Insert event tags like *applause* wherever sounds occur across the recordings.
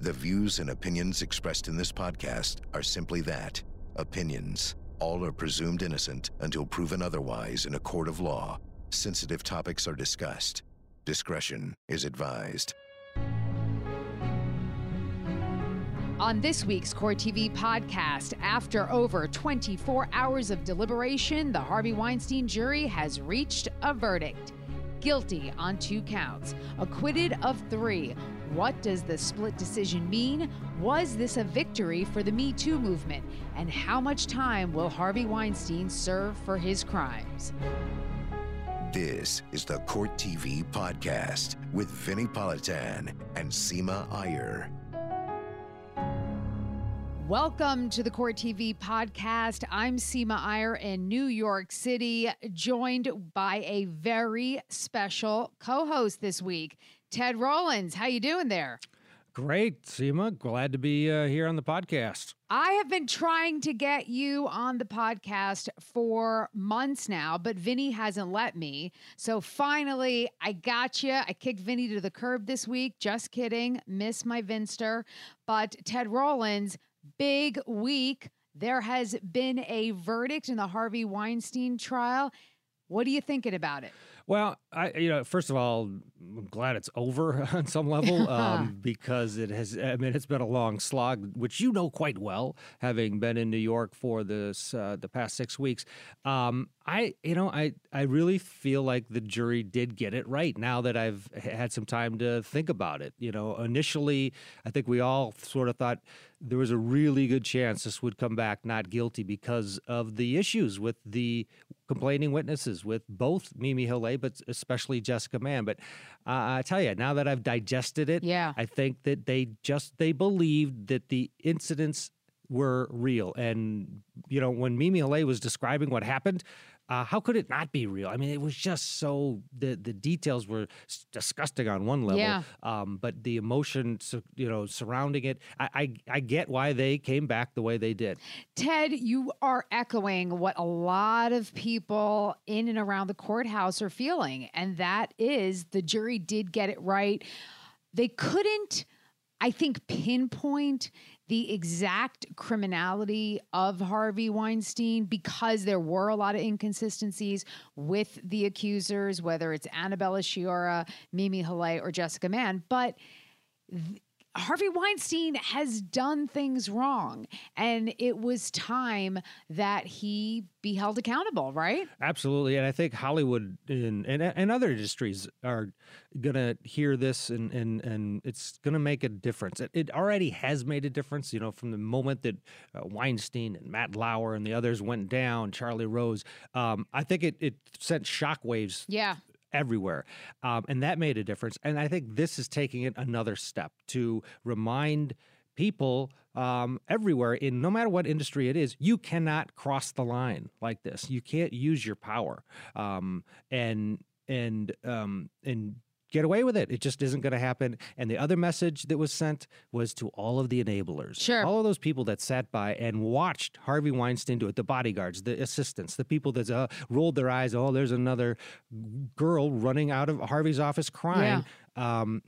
The views and opinions expressed in this podcast are simply that opinions. All are presumed innocent until proven otherwise in a court of law. Sensitive topics are discussed. Discretion is advised. On this week's Court TV podcast, after over 24 hours of deliberation, the Harvey Weinstein jury has reached a verdict. Guilty on two counts, acquitted of three. What does the split decision mean? Was this a victory for the Me Too movement? And how much time will Harvey Weinstein serve for his crimes? This is the Court TV podcast with Vinnie Politan and Seema Iyer. Welcome to the Court TV podcast. I'm Seema Iyer in New York City, joined by a very special co-host this week, Ted Rollins. How you doing there? Great, Seema. Glad to be uh, here on the podcast. I have been trying to get you on the podcast for months now, but Vinnie hasn't let me. So finally, I got you. I kicked Vinnie to the curb this week. Just kidding. Miss my Vinster. But Ted Rollins, big week. There has been a verdict in the Harvey Weinstein trial. What are you thinking about it? Well, I you know, first of all, I'm glad it's over *laughs* on some level um, because it has. I mean, it's been a long slog, which you know quite well, having been in New York for this uh, the past six weeks. Um, I, you know, I, I really feel like the jury did get it right now that I've had some time to think about it. You know, initially, I think we all sort of thought there was a really good chance this would come back not guilty because of the issues with the complaining witnesses, with both Mimi Haleyi, but especially Jessica Mann. But uh, I tell you, now that I've digested it, Yeah. I think that they just they believed that the incidents were real. And you know, when Mimi Haleyi was describing what happened, uh, how could it not be real? I mean, it was just so the the details were disgusting on one level, Yeah. um, but the emotion, you know, surrounding it, I, I I get why they came back the way they did. Ted, you are echoing what a lot of people in and around the courthouse are feeling, and that is the jury did get it right. They couldn't, I think, pinpoint the exact criminality of Harvey Weinstein because there were a lot of inconsistencies with the accusers, whether it's Annabella Sciorra, Mimi Haleyi, or Jessica Mann. But Harvey Weinstein has done things wrong, and it was time that he be held accountable, right? Absolutely, and I think Hollywood and and, and other industries are gonna hear this, and and and it's gonna make a difference. It, it already has made a difference, you know, from the moment that uh, Weinstein and Matt Lauer and the others went down, Charlie Rose. Um, I think it it sent shockwaves Yeah. Everywhere. Um, and that made a difference. And I think this is taking it another step to remind people um, everywhere in no matter what industry it is you cannot cross the line like this you can't use your power um, and and um, and get away with it it just isn't going to happen and the other message that was sent was to all of the enablers Sure. all of those people that sat by and watched Harvey Weinstein do it, the bodyguards, the assistants, the people that uh, rolled their eyes, oh, there's another girl running out of Harvey's office crying. Um,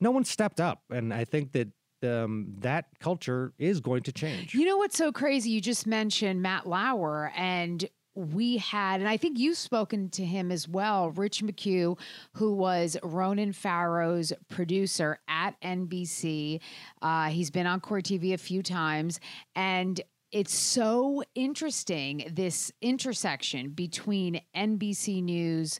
no one stepped up. And I think that um, that culture is going to change. You know what's so crazy? You just mentioned Matt Lauer, and we had, and I think you've spoken to him as well, Rich McHugh, who was Ronan Farrow's producer at NBC. Uh, he's been on Court TV a few times, and it's so interesting this intersection between NBC News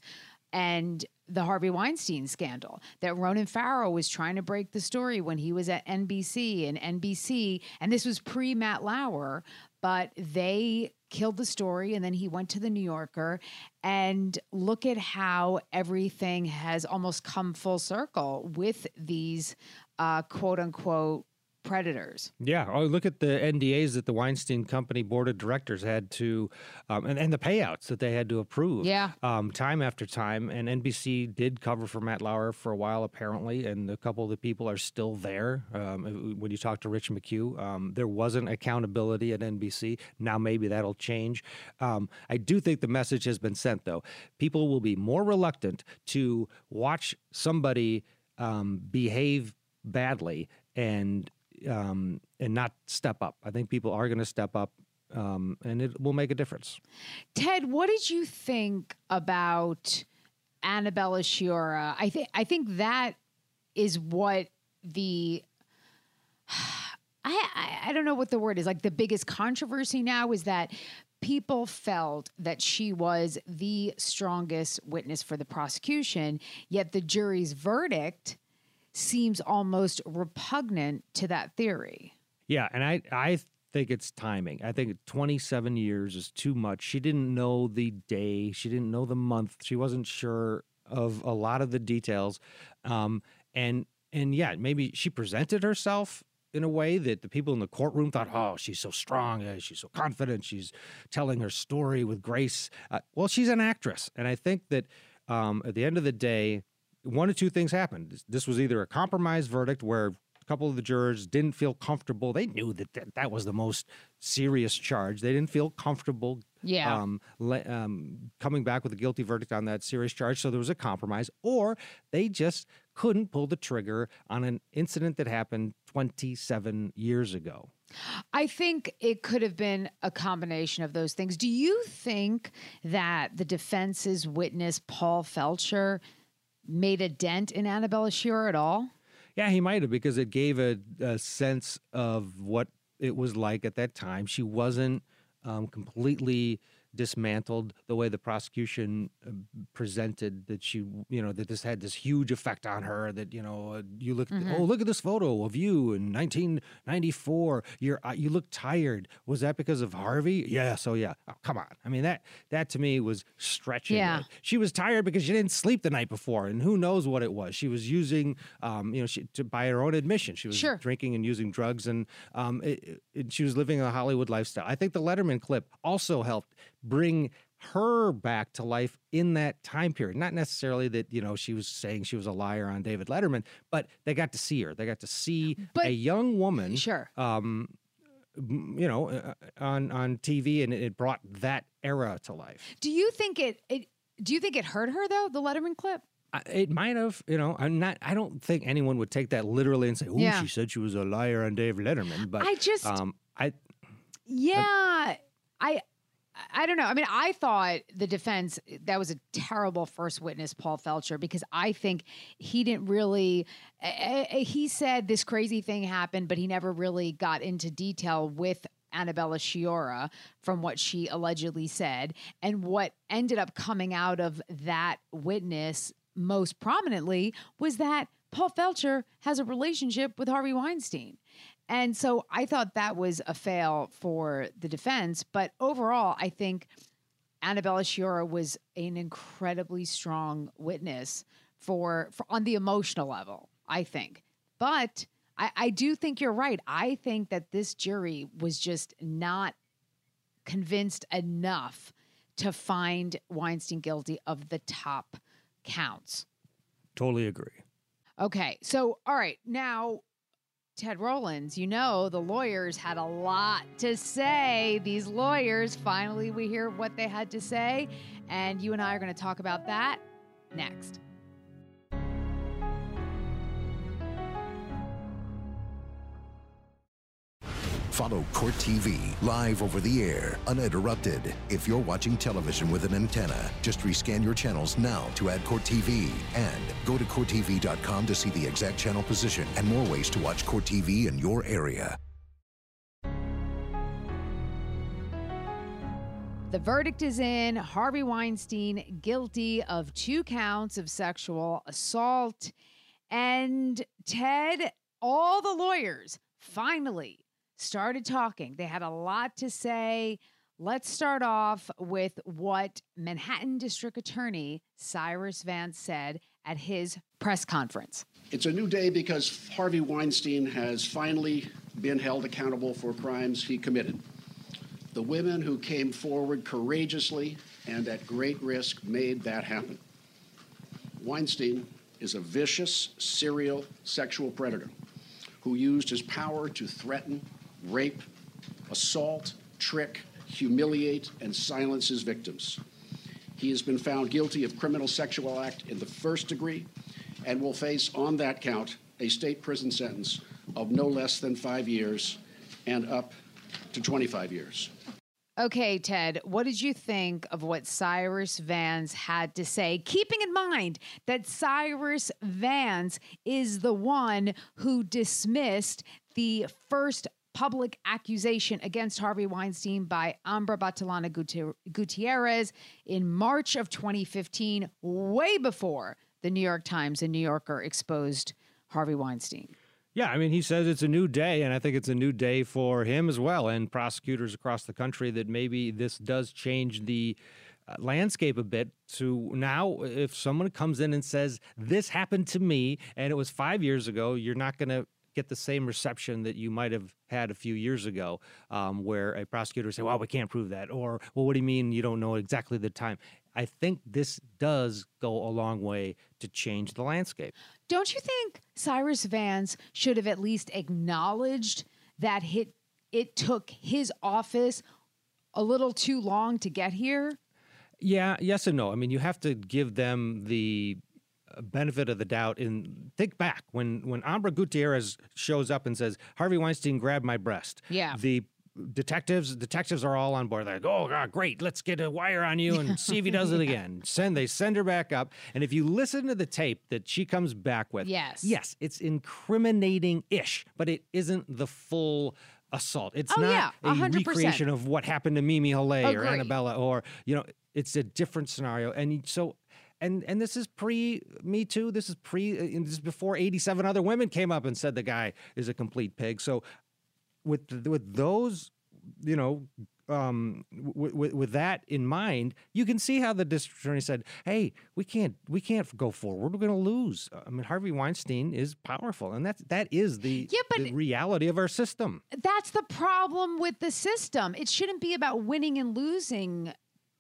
and the Harvey Weinstein scandal that Ronan Farrow was trying to break the story when he was at NBC and NBC, and this was pre Matt Lauer, but they killed the story and then he went to the New Yorker and look at how everything has almost come full circle with these uh, quote unquote predators. Yeah. Oh, look at the NDAs that the Weinstein Company board of directors had to, um, and, and the payouts that they had to approve. Yeah. Um, time after time. And NBC did cover for Matt Lauer for a while, apparently, and a couple of the people are still there. Um, when you talk to Rich McHugh, um, there wasn't accountability at NBC. Now maybe that'll change. Um, I do think the message has been sent, though. People will be more reluctant to watch somebody um, behave badly and um, and not step up. I think people are going to step up, um, and it will make a difference. Ted, what did you think about Annabella Sciorra? I think I think that is what the *sighs* I I don't know what the word is like the biggest controversy now is that people felt that she was the strongest witness for the prosecution, yet the jury's verdict seems almost repugnant to that theory. Yeah, and I I think it's timing. I think 27 years is too much. She didn't know the day, she didn't know the month, she wasn't sure of a lot of the details, um, and and yeah, maybe she presented herself in a way that the people in the courtroom thought, oh, she's so strong, she's so confident, she's telling her story with grace. Uh, well, she's an actress, and I think that um, at the end of the day, one of two things happened. This was either a compromise verdict where a couple of the jurors didn't feel comfortable. They knew that that, that was the most serious charge. They didn't feel comfortable Yeah. um, le- um, coming back with a guilty verdict on that serious charge. So there was a compromise, or they just couldn't pull the trigger on an incident that happened 27 years ago. I think it could have been a combination of those things. Do you think that the defense's witness, Paul Feldsher, made a dent in Annabella Sciorra at all? Yeah, he might have because it gave a, a sense of what it was like at that time. She wasn't um, completely dismantled the way the prosecution uh, presented that she, you know, that this had this huge effect on her. That you know, uh, you look, oh, look at this photo of you in 1994. You're uh, you look tired. Was that because of Harvey? Yeah. So yeah. Oh, come on. I mean that that to me was stretching. Yeah. it. She was tired because she didn't sleep the night before, and who knows what it was. She was using, um, you know, she, to, by her own admission, she was Sure. drinking and using drugs, and um, it, it, she was living a Hollywood lifestyle. I think the Letterman clip also helped bring her back to life in that time period. Not necessarily that you know she was saying she was a liar on David Letterman, but they got to see her. They got to see But- a young woman Sure. um, you know, uh, on on TV, and it brought that era to life. Do you think it, it do you think it hurt her though, the Letterman clip? It might have, you know. I'm not. I don't think anyone would take that literally and say, "Oh, Yeah. she said she was a liar on Dave Letterman." But I just um, I Yeah, I I don't know. I mean, I thought the defense that was a terrible first witness, Paul Feldsher, because I think he didn't really. He said this crazy thing happened, but he never really got into detail with. Annabella Sciorra, from what she allegedly said, and what ended up coming out of that witness most prominently was that Paul Feldsher has a relationship with Harvey Weinstein. And so I thought that was a fail for the defense. But overall, I think Annabella Sciorra was an incredibly strong witness for, for on the emotional level, I think. But I, I do think you're right. I think that this jury was just not convinced enough to find Weinstein guilty of the top counts. totally agree. Okay. So, all right. Now, Ted Rollins, you know, the lawyers had a lot to say. These lawyers, finally, we hear what they had to say. And you and I are going to talk about that next. Follow Court TV live over the air, uninterrupted. If you're watching television with an antenna, just rescan your channels now to add Court TV. And go to CourtTV.com to see the exact channel position and more ways to watch Court TV in your area. The verdict is in. Harvey Weinstein guilty of two counts of sexual assault. And Ted, all the lawyers finally started talking. They had a lot to say. Let's start off with what Manhattan District Attorney Cyrus Vance said at his press conference. It's a new day because Harvey Weinstein has finally been held accountable for crimes he committed. The women who came forward courageously and at great risk made that happen. Weinstein is a vicious serial sexual predator who used his power to threaten, rape, assault, trick, humiliate, and silence his victims. He has been found guilty of criminal sexual act in the first degree and will face on that count a state prison sentence of no less than five years and up to 25 years. Okay, Ted, what did you think of what Cyrus Vance had to say? Keeping in mind that Cyrus Vance is the one who dismissed the first public accusation against Harvey Weinstein by Ambra Battilana Gutierrez in March of 2015, way before the New York Times and New Yorker exposed Harvey Weinstein. Yeah, I mean, he says it's a new day, and I think it's a new day for him as well, and prosecutors across the country that maybe this does change the uh, landscape a bit to now if someone comes in and says this happened to me and it was 5 years ago you're not going to get the same reception that you might have had a few years ago, um, where a prosecutor say, "Well, we can't prove that," or "Well, what do you mean you don't know exactly the time?" I think this does go a long way to change the landscape. Don't you think Cyrus Vance should have at least acknowledged that it, it took his office a little too long to get here? Yeah, yes and no. I mean, you have to give them the benefit of the doubt and think back when when Ambra Gutierrez shows up and says Harvey Weinstein grabbed my breast. Yeah. The detectives detectives are all on board. They're like, oh God, great, let's get a wire on you and see if he does it *laughs* again. Send they send her back up, and if you listen to the tape that she comes back with, yes, yes, it's incriminating ish, but it isn't the full assault. It's oh, not yeah, a recreation of what happened to Mimi Haleyi or Annabella, or you know, it's a different scenario. And so and and this is pre Me Too. This is pre. Uh, this is before eighty-seven other women came up and said the guy is a complete pig. So with with those, you know, um, with, with that in mind, you can see how the district attorney said, "Hey, we can't we can't go forward. We're going to lose." I mean, Harvey Weinstein is powerful, and that's that is the, yeah, but the reality of our system. That's the problem with the system. It shouldn't be about winning and losing.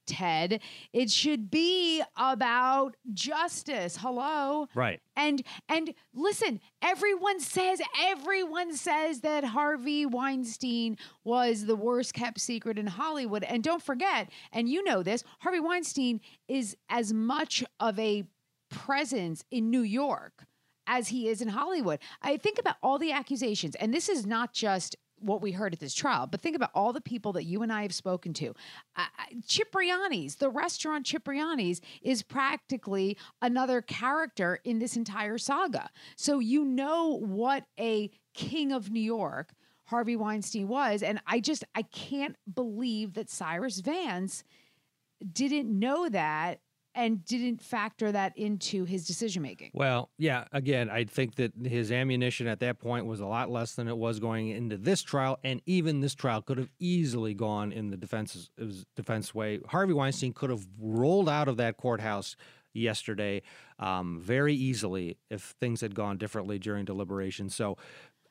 Ted. It should be about justice. Hello. Right. And and listen, everyone says everyone says that Harvey Weinstein was the worst kept secret in Hollywood. And don't forget, and you know this, Harvey Weinstein is as much of a presence in New York as he is in Hollywood. I think about all the accusations, and this is not just what we heard at this trial, but think about all the people that you and I have spoken to. Uh, Cipriani's, the restaurant Cipriani's, is practically another character in this entire saga. So you know what a king of New York Harvey Weinstein was. And I just, I can't believe that Cyrus Vance didn't know that and didn't factor that into his decision making. Well, yeah, again, I think that his ammunition at that point was a lot less than it was going into this trial, and even this trial could have easily gone in the defense defense way. Harvey Weinstein could have rolled out of that courthouse yesterday um, very easily if things had gone differently during deliberation. So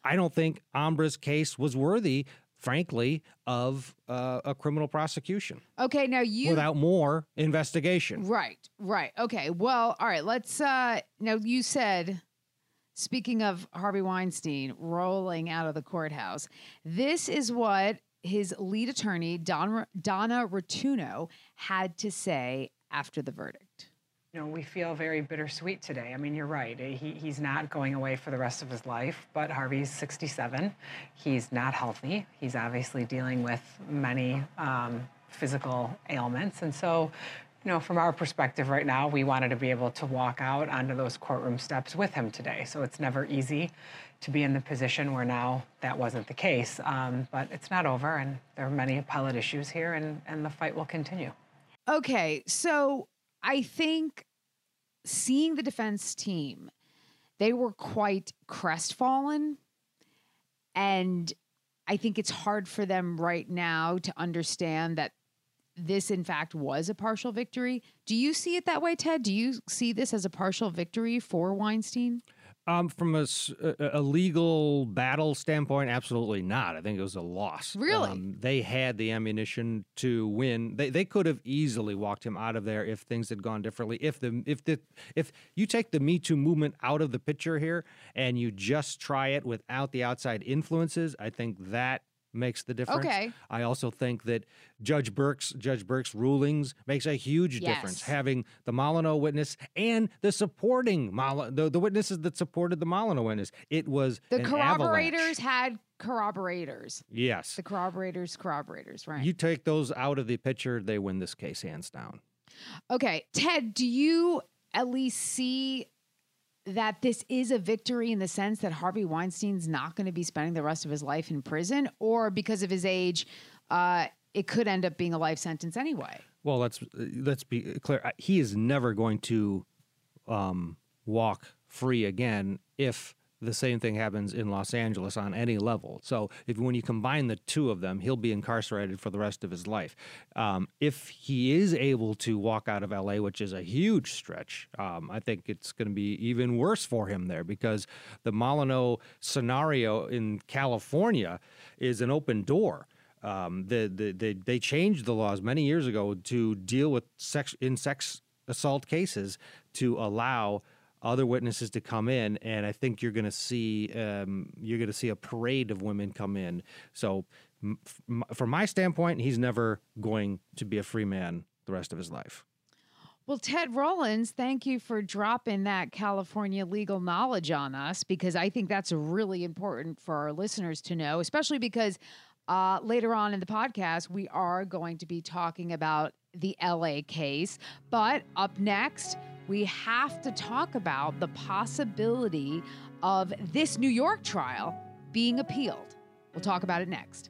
I don't think Ambra's case was worthy frankly, of uh, a criminal prosecution. Okay, now you without more investigation. Right, right. Okay, well, all right. Let's. uh Now you said, speaking of Harvey Weinstein rolling out of the courthouse, this is what his lead attorney Don, Donna Rotunno had to say after the verdict. You know, we feel very bittersweet today. I mean, you're right. He, he's not going away for the rest of his life, but Harvey's 67. He's not healthy. He's obviously dealing with many um, physical ailments. And so, you know, from our perspective right now, we wanted to be able to walk out onto those courtroom steps with him today. So it's never easy to be in the position where now that wasn't the case. Um, but it's not over, and there are many appellate issues here, and, and the fight will continue. Okay, so I think seeing the defense team, they were quite crestfallen. And I think it's hard for them right now to understand that this, in fact, was a partial victory. Do you see it that way, Ted? Do you see this as a partial victory for Weinstein? Um, from a, a, legal battle standpoint, absolutely not. I think it was a loss. Really? Um, they had the ammunition to win. They, they could have easily walked him out of there if things had gone differently. If the if the if you take the Me Too movement out of the picture here and you just try it without the outside influences, I think that makes the difference. Okay. I also think that Judge Burke's Judge Burke's rulings makes a huge difference. Yes. Having the Molineux witness and the supporting Mol- the, the witnesses that supported the Molineux witness, it was The corroborators avalanche. had corroborators. Yes. The corroborators, corroborators, right? You take those out of the picture, they win this case hands down. Okay, Ted, do you at least see that this is a victory in the sense that Harvey Weinstein's not going to be spending the rest of his life in prison, or because of his age, uh, it could end up being a life sentence anyway? Well, let's let's be clear. He is never going to um, walk free again if the same thing happens in Los Angeles on any level. So, if when you combine the two of them, he'll be incarcerated for the rest of his life. Um, if he is able to walk out of LA, which is a huge stretch, um, I think it's going to be even worse for him there because the Molineux scenario in California is an open door. Um, the, the, the, they changed the laws many years ago to deal with sex in sex assault cases to allow other witnesses to come in, and I think you're going to see um, you're going to see a parade of women come in. So, from my standpoint, he's never going to be a free man the rest of his life. Well, Ted Rollins, thank you for dropping that California legal knowledge on us because I think that's really important for our listeners to know, especially because uh, later on in the podcast, we are going to be talking about the LA case. But up next, we have to talk about the possibility of this New York trial being appealed. We'll talk about it next.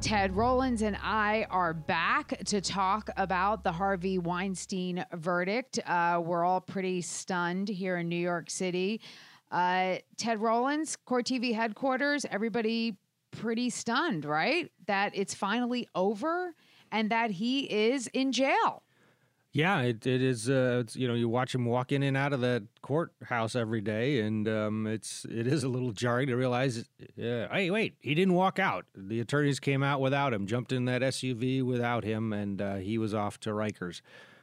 Ted Rollins and I are back to talk about the Harvey Weinstein verdict. Uh, we're all pretty stunned here in New York City. Uh, Ted Rollins, Court TV headquarters, everybody pretty stunned, right? That it's finally over and that he is in jail. Yeah, it, it is. Uh, you know, you watch him walk in and out of that courthouse every day, and um, it's it is a little jarring to realize. Uh, hey, wait, he didn't walk out. The attorneys came out without him, jumped in that SUV without him, and uh, he was off to Rikers.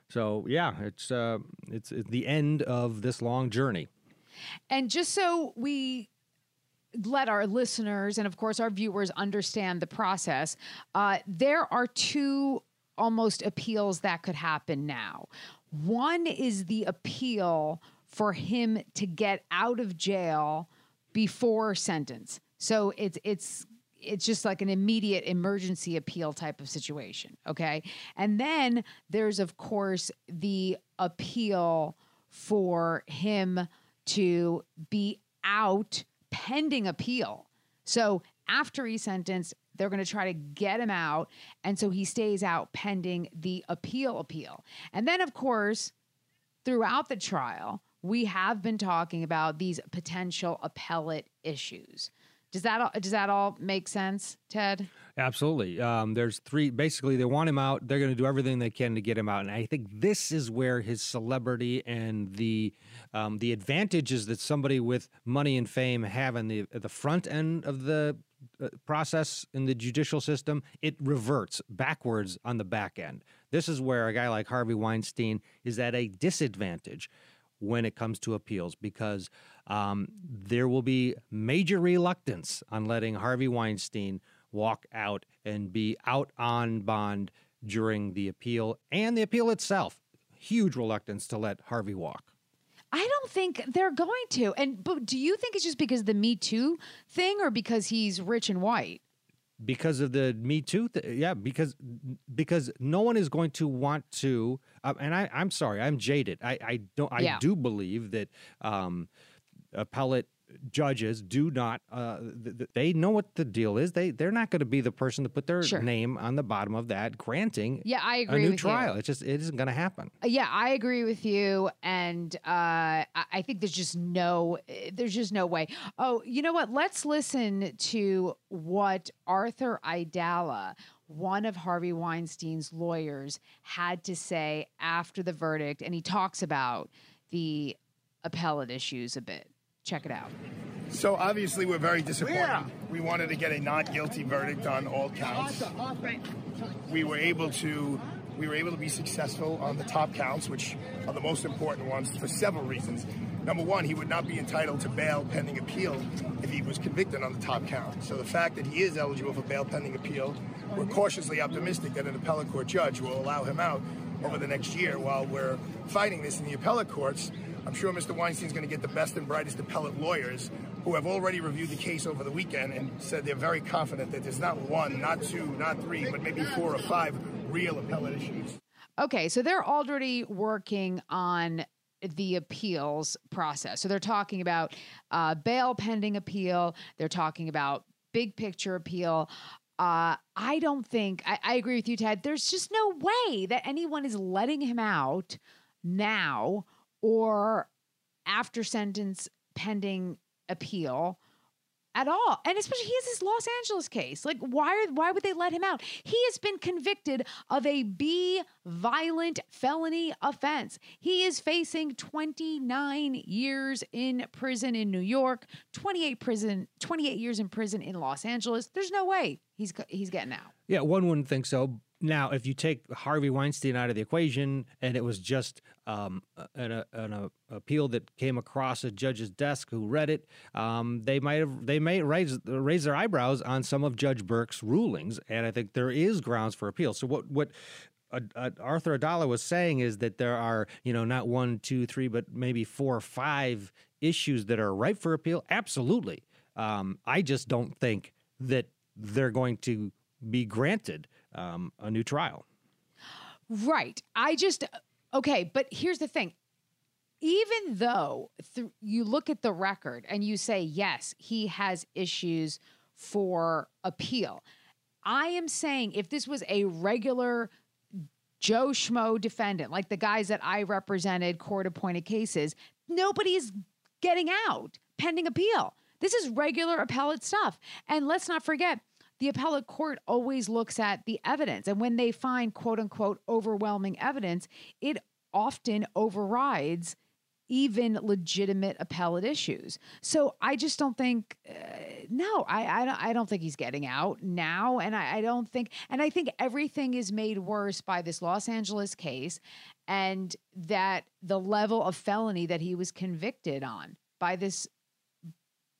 So yeah, it's uh, it's, it's the end of this long journey. And just so we let our listeners and, of course, our viewers understand the process, uh, there are two almost appeals that could happen now. One is the appeal for him to get out of jail before sentence. So it's it's it's just like an immediate emergency appeal type of situation, okay? And then there's of course the appeal for him to be out pending appeal. So after he's sentenced, they're going to try to get him out. And so he stays out pending the appeal appeal. And then, of course, throughout the trial, we have been talking about these potential appellate issues. Does that all, does that all make sense, Ted? Absolutely. Um, there's three. Basically, they want him out. They're going to do everything they can to get him out. And I think this is where his celebrity and the um, the advantages that somebody with money and fame have in the the front end of the process in the judicial system, it reverts backwards on the back end. This is where a guy like Harvey Weinstein is at a disadvantage when it comes to appeals because um, there will be major reluctance on letting Harvey Weinstein walk out and be out on bond during the appeal and the appeal itself. Huge reluctance to let Harvey walk. Don't think they're going to. And but do you think it's just because of the Me Too thing or because he's rich and white? because of the Me Too. Th- yeah, because because no one is going to want to. Uh, and I, I'm sorry, I'm jaded. I, I don't. I Yeah. do believe that um, appellate judges do not uh, th- th- they know what the deal is they they're not going to be the person to put their Sure. name on the bottom of that granting Yeah, I a agree a new with trial you. it's just it isn't going to happen Uh, Yeah, I agree with you, and uh, I I think there's just no, eh, there's just no way. Oh, you know what? Let's listen to what Arthur Aidala, one of Harvey Weinstein's lawyers, had to say after the verdict, and he talks about the appellate issues a bit. Check it out. So obviously, we're very disappointed. We wanted to get a not guilty verdict on all counts. We were able to we were able to be successful on the top counts, which are the most important ones for several reasons. Number one, he would not be entitled to bail pending appeal if he was convicted on the top count. So the fact that he is eligible for bail pending appeal, we're cautiously optimistic that an appellate court judge will allow him out over the next year while we're fighting this in the appellate courts. I'm sure Mr. Weinstein's going to get the best and brightest appellate lawyers who have already reviewed the case over the weekend and said they're very confident that there's not one, not two, not three, but maybe four or five real appellate issues. Okay, so they're already working on the appeals process. So they're talking about uh, bail pending appeal. They're talking about big picture appeal. Uh, I don't think, I, I agree with you, Ted. There's just no way that anyone is letting him out now or after sentence pending appeal at all. And especially he has this Los Angeles case. Like why are why would they let him out? He has been convicted of a B violent felony offense. He is facing 29 years in prison in New York, 28 prison 28 years in prison in Los Angeles. There's no way he's he's getting out. Yeah, one wouldn't think so. Now, if you take Harvey Weinstein out of the equation and it was just um, an, an a, appeal that came across a judge's desk who read it, um, they might have they may raise raise their eyebrows on some of Judge Burke's rulings, and I think there is grounds for appeal. So what what uh, uh, Arthur Aidala was saying is that there are you know not one, two, three, but maybe four or five issues that are ripe for appeal. Absolutely, um, I just don't think that they're going to be granted um, a new trial. Right. I just okay, but here's the thing. Even though th- you look at the record and you say yes, he has issues for appeal. I am saying if this was a regular Joe Schmo defendant, like the guys that I represented court appointed cases, nobody's getting out pending appeal. This is regular appellate stuff. And let's not forget, the appellate court always looks at the evidence. And when they find quote unquote overwhelming evidence, it often overrides even legitimate appellate issues. So I just don't think, uh, no, I, I, don't, I don't think he's getting out now. And I, I don't think, and I think everything is made worse by this Los Angeles case and that the level of felony that he was convicted on by this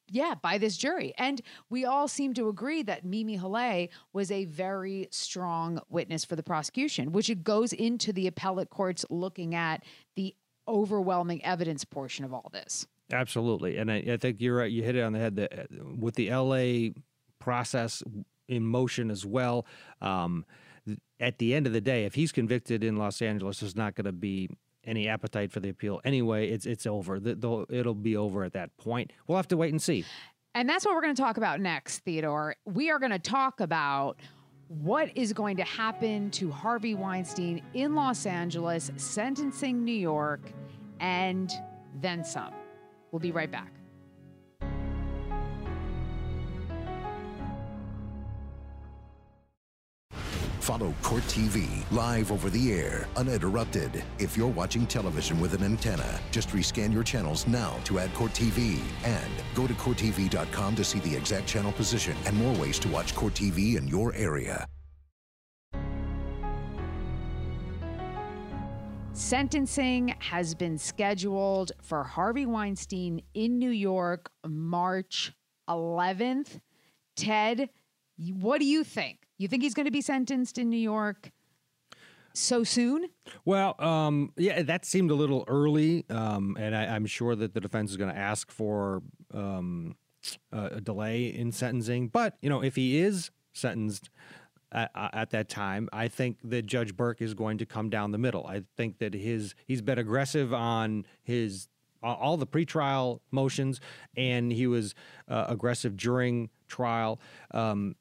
yeah, by this jury. And we all seem to agree that Mimi Haleyi was a very strong witness for the prosecution, which it goes into the appellate courts looking at the overwhelming evidence portion of all this. Absolutely, and I, I think you're right. You hit it on the head. That uh, with the L.A. process in motion as well. Um, at the end of the day, if he's convicted in Los Angeles, there's not going to be any appetite for the appeal anyway. It's it's over. The, the, it'll be over at that point. We'll have to wait and see. And that's what we're going to talk about next, Theodore. We are going to talk about what is going to happen to Harvey Weinstein in Los Angeles, sentencing New York, and then some. We'll be right back. Follow Court TV live over the air, uninterrupted. If you're watching television with an antenna, just rescan your channels now to add Court TV. And go to CourtTV.com to see the exact channel position and more ways to watch Court TV in your area. Sentencing has been scheduled for Harvey Weinstein in New York, March 11th. Ted, what do you think? You think he's going to be sentenced in New York so soon? Well, um, yeah, that seemed a little early, um, and I, I'm sure that the defense is going to ask for um, a, a delay in sentencing. But you know, if he is sentenced at, at that time, I think that Judge Burke is going to come down the middle. I think that his he's been aggressive on his all the pretrial motions, and he was uh, aggressive during trial. Um,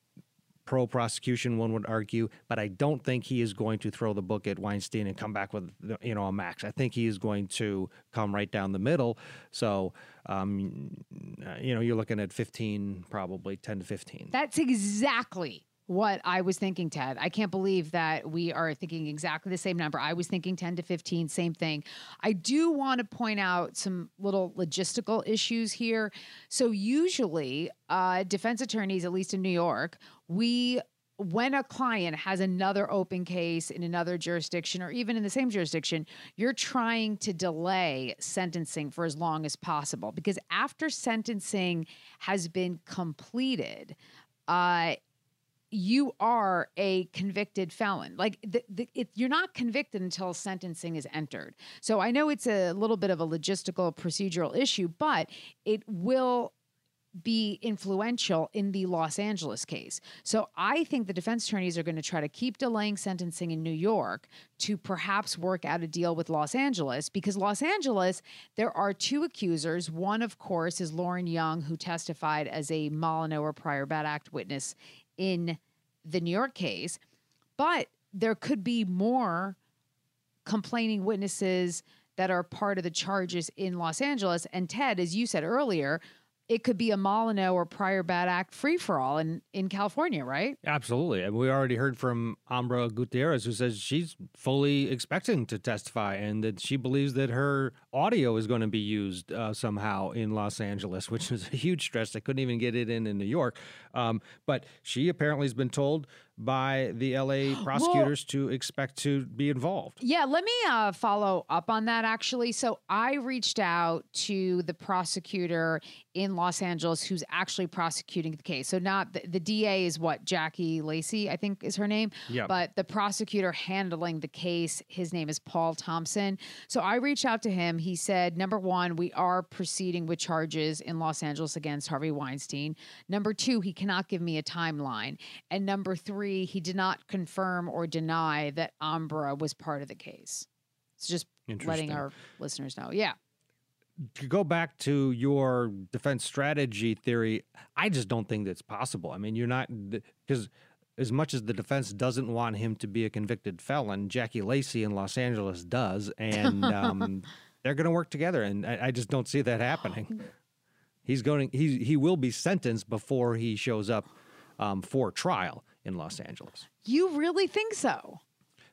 pro prosecution, one would argue, but I don't think he is going to throw the book at Weinstein and come back with you know a max. I think he is going to come right down the middle. So, um, you know, you're looking at 15, probably 10 to 15. That's exactly what I was thinking, Ted. I can't believe that we are thinking exactly the same number. I was thinking 10 to 15, same thing. I do want to point out some little logistical issues here. So, usually, uh, defense attorneys, at least in New York, we when a client has another open case in another jurisdiction or even in the same jurisdiction, you're trying to delay sentencing for as long as possible because after sentencing has been completed, uh, you are a convicted felon. Like the, the, it, you're not convicted until sentencing is entered. So I know it's a little bit of a logistical procedural issue, but it will be influential in the Los Angeles case. So I think the defense attorneys are going to try to keep delaying sentencing in New York to perhaps work out a deal with Los Angeles because Los Angeles, there are two accusers. One, of course, is Lauren Young, who testified as a Molineux prior bad act witness in the New York case. But there could be more complaining witnesses that are part of the charges in Los Angeles. And Ted, as you said earlier, it could be a Molineux or prior bad act free for all in, in California, right? Absolutely. And we already heard from Ambra Gutierrez, who says she's fully expecting to testify and that she believes that her audio is going to be used uh, somehow in Los Angeles, which is a huge stress. They couldn't even get it in in New York. Um, but she apparently has been told by the LA *gasps* prosecutors well, to expect to be involved. Yeah, let me uh, follow up on that actually. So I reached out to the prosecutor in Los Angeles who's actually prosecuting the case. So not the, the DA is what Jackie Lacey, I think is her name. Yeah. But the prosecutor handling the case, his name is Paul Thompson. So I reached out to him. He said, number one, we are proceeding with charges in Los Angeles against Harvey Weinstein. Number two, he cannot give me a timeline. And number three he did not confirm or deny that Ambra was part of the case. So just letting our listeners know. Yeah. To go back to your defense strategy theory, I just don't think that's possible. I mean, you're not because as much as the defense doesn't want him to be a convicted felon, Jackie Lacey in Los Angeles does, and *laughs* um, they're going to work together. And I, I, just don't see that happening. *gasps* He's going. He he will be sentenced before he shows up um, for trial in Los Angeles. You really think so?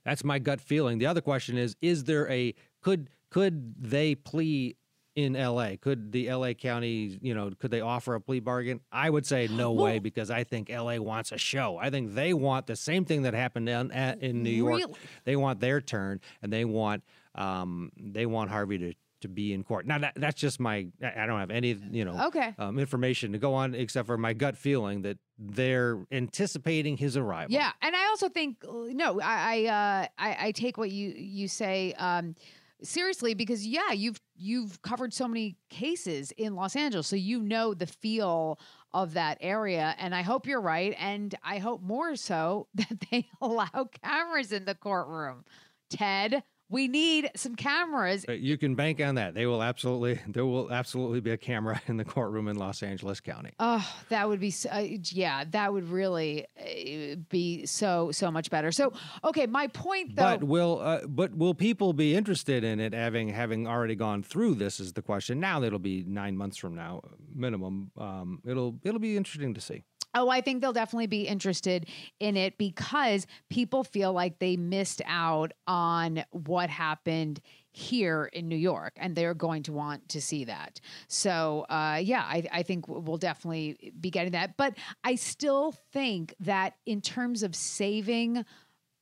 That's my gut feeling. The other question is is there a could could they plea in LA? Could the LA County, you know, could they offer a plea bargain? I would say no *gasps* well, way because I think LA wants a show. I think they want the same thing that happened in, in New York. Really? They want their turn and they want um, they want Harvey to to be in court. Now that, that's just my I don't have any you know okay. um, information to go on except for my gut feeling that they're anticipating his arrival. Yeah, and I also think no, I I uh, I, I, take what you you say. Um, seriously because yeah you've you've covered so many cases in Los Angeles so you know the feel of that area and I hope you're right and I hope more so *laughs* that they *laughs* allow cameras in the courtroom Ted we need some cameras. You can bank on that. They will absolutely, *laughs* there will absolutely be a camera *laughs* in the courtroom in Los Angeles County. Oh, that would be, uh, yeah, that would really uh, be so so much better. So, okay, my point though. But will, uh, but will people be interested in it having having already gone through this? Is the question. Now it'll be nine months from now, minimum. Um, it'll it'll be interesting to see. Oh, I think they'll definitely be interested in it because people feel like they missed out on what happened here in New York, and they're going to want to see that. So, uh, yeah, I, I, think we'll definitely be getting that. But I still think that in terms of saving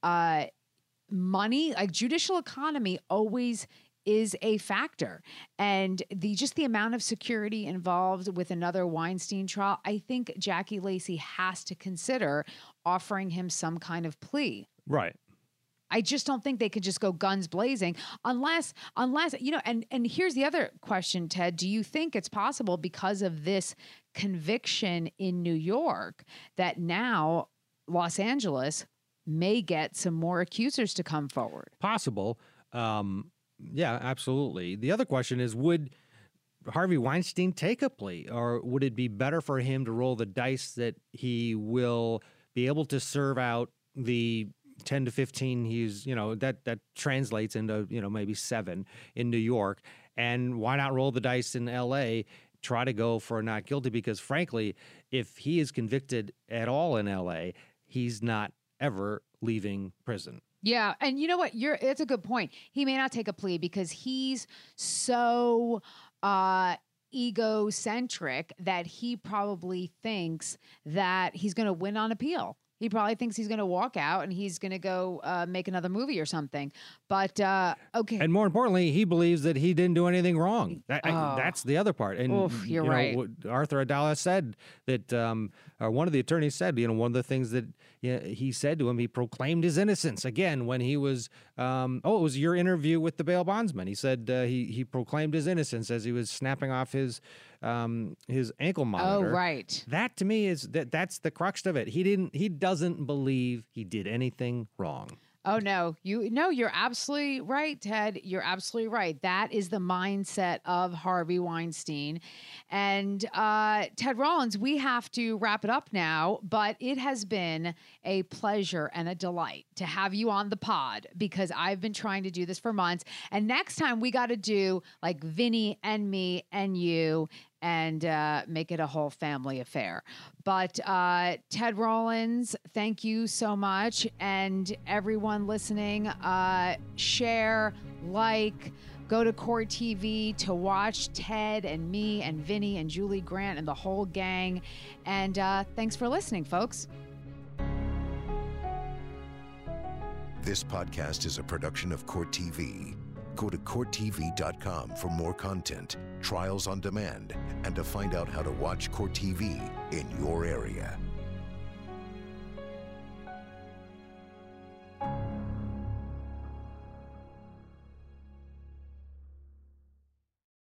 uh, money, like judicial economy always is a factor. And the just the amount of security involved with another Weinstein trial I think Jackie Lacey has to consider offering him some kind of plea. Right. I just don't think they could just go guns blazing unless unless you know and and here's the other question Ted. Do you think it's possible because of this conviction in New York that now Los Angeles may get some more accusers to come forward? Possible. Um yeah, absolutely. The other question is would Harvey Weinstein take a plea, or would it be better for him to roll the dice that he will be able to serve out the 10 to 15 he's you know that that translates into you know maybe 7 in New York and why not roll the dice in LA try to go for not guilty because frankly if he is convicted at all in LA he's not ever leaving prison Yeah, and you know what? You're it's a good point. He may not take a plea because he's so uh egocentric that he probably thinks that he's going to win on appeal. He probably thinks he's going to walk out and he's going to go uh, make another movie or something. But uh, okay, And more importantly, he believes that he didn't do anything wrong. That, I- Oh. that's the other part. And Oof, you're you know, right. what Arthur Aidala said that, um, or one of the attorneys said, you know, one of the things that you know, he said to him, he proclaimed his innocence again when he was. Um, oh, it was your interview with the bail bondsman. He said uh, he he proclaimed his innocence as he was snapping off his um, his ankle monitor. oh right. That to me is that that's the crux of it. He didn't. He doesn't believe he did anything wrong. Oh no, you no, you're absolutely right, Ted. You're absolutely right. That is the mindset of Harvey Weinstein. And uh, Ted Rollins, we have to wrap it up now, but it has been a pleasure and a delight to have you on the pod because I've been trying to do this for months. And next time we got to do like Vinnie and me and you and uh, make it a whole family affair. But uh, Ted Rollins, thank you so much. And everyone listening, uh, share, like, go to Court TV to watch Ted and me and Vinnie and Julie Grant and the whole gang. And uh, thanks for listening, folks. This podcast is a production of Court TV. Go to CourtTV.com for more content, trials on demand, and to find out how to watch Court TV in your area.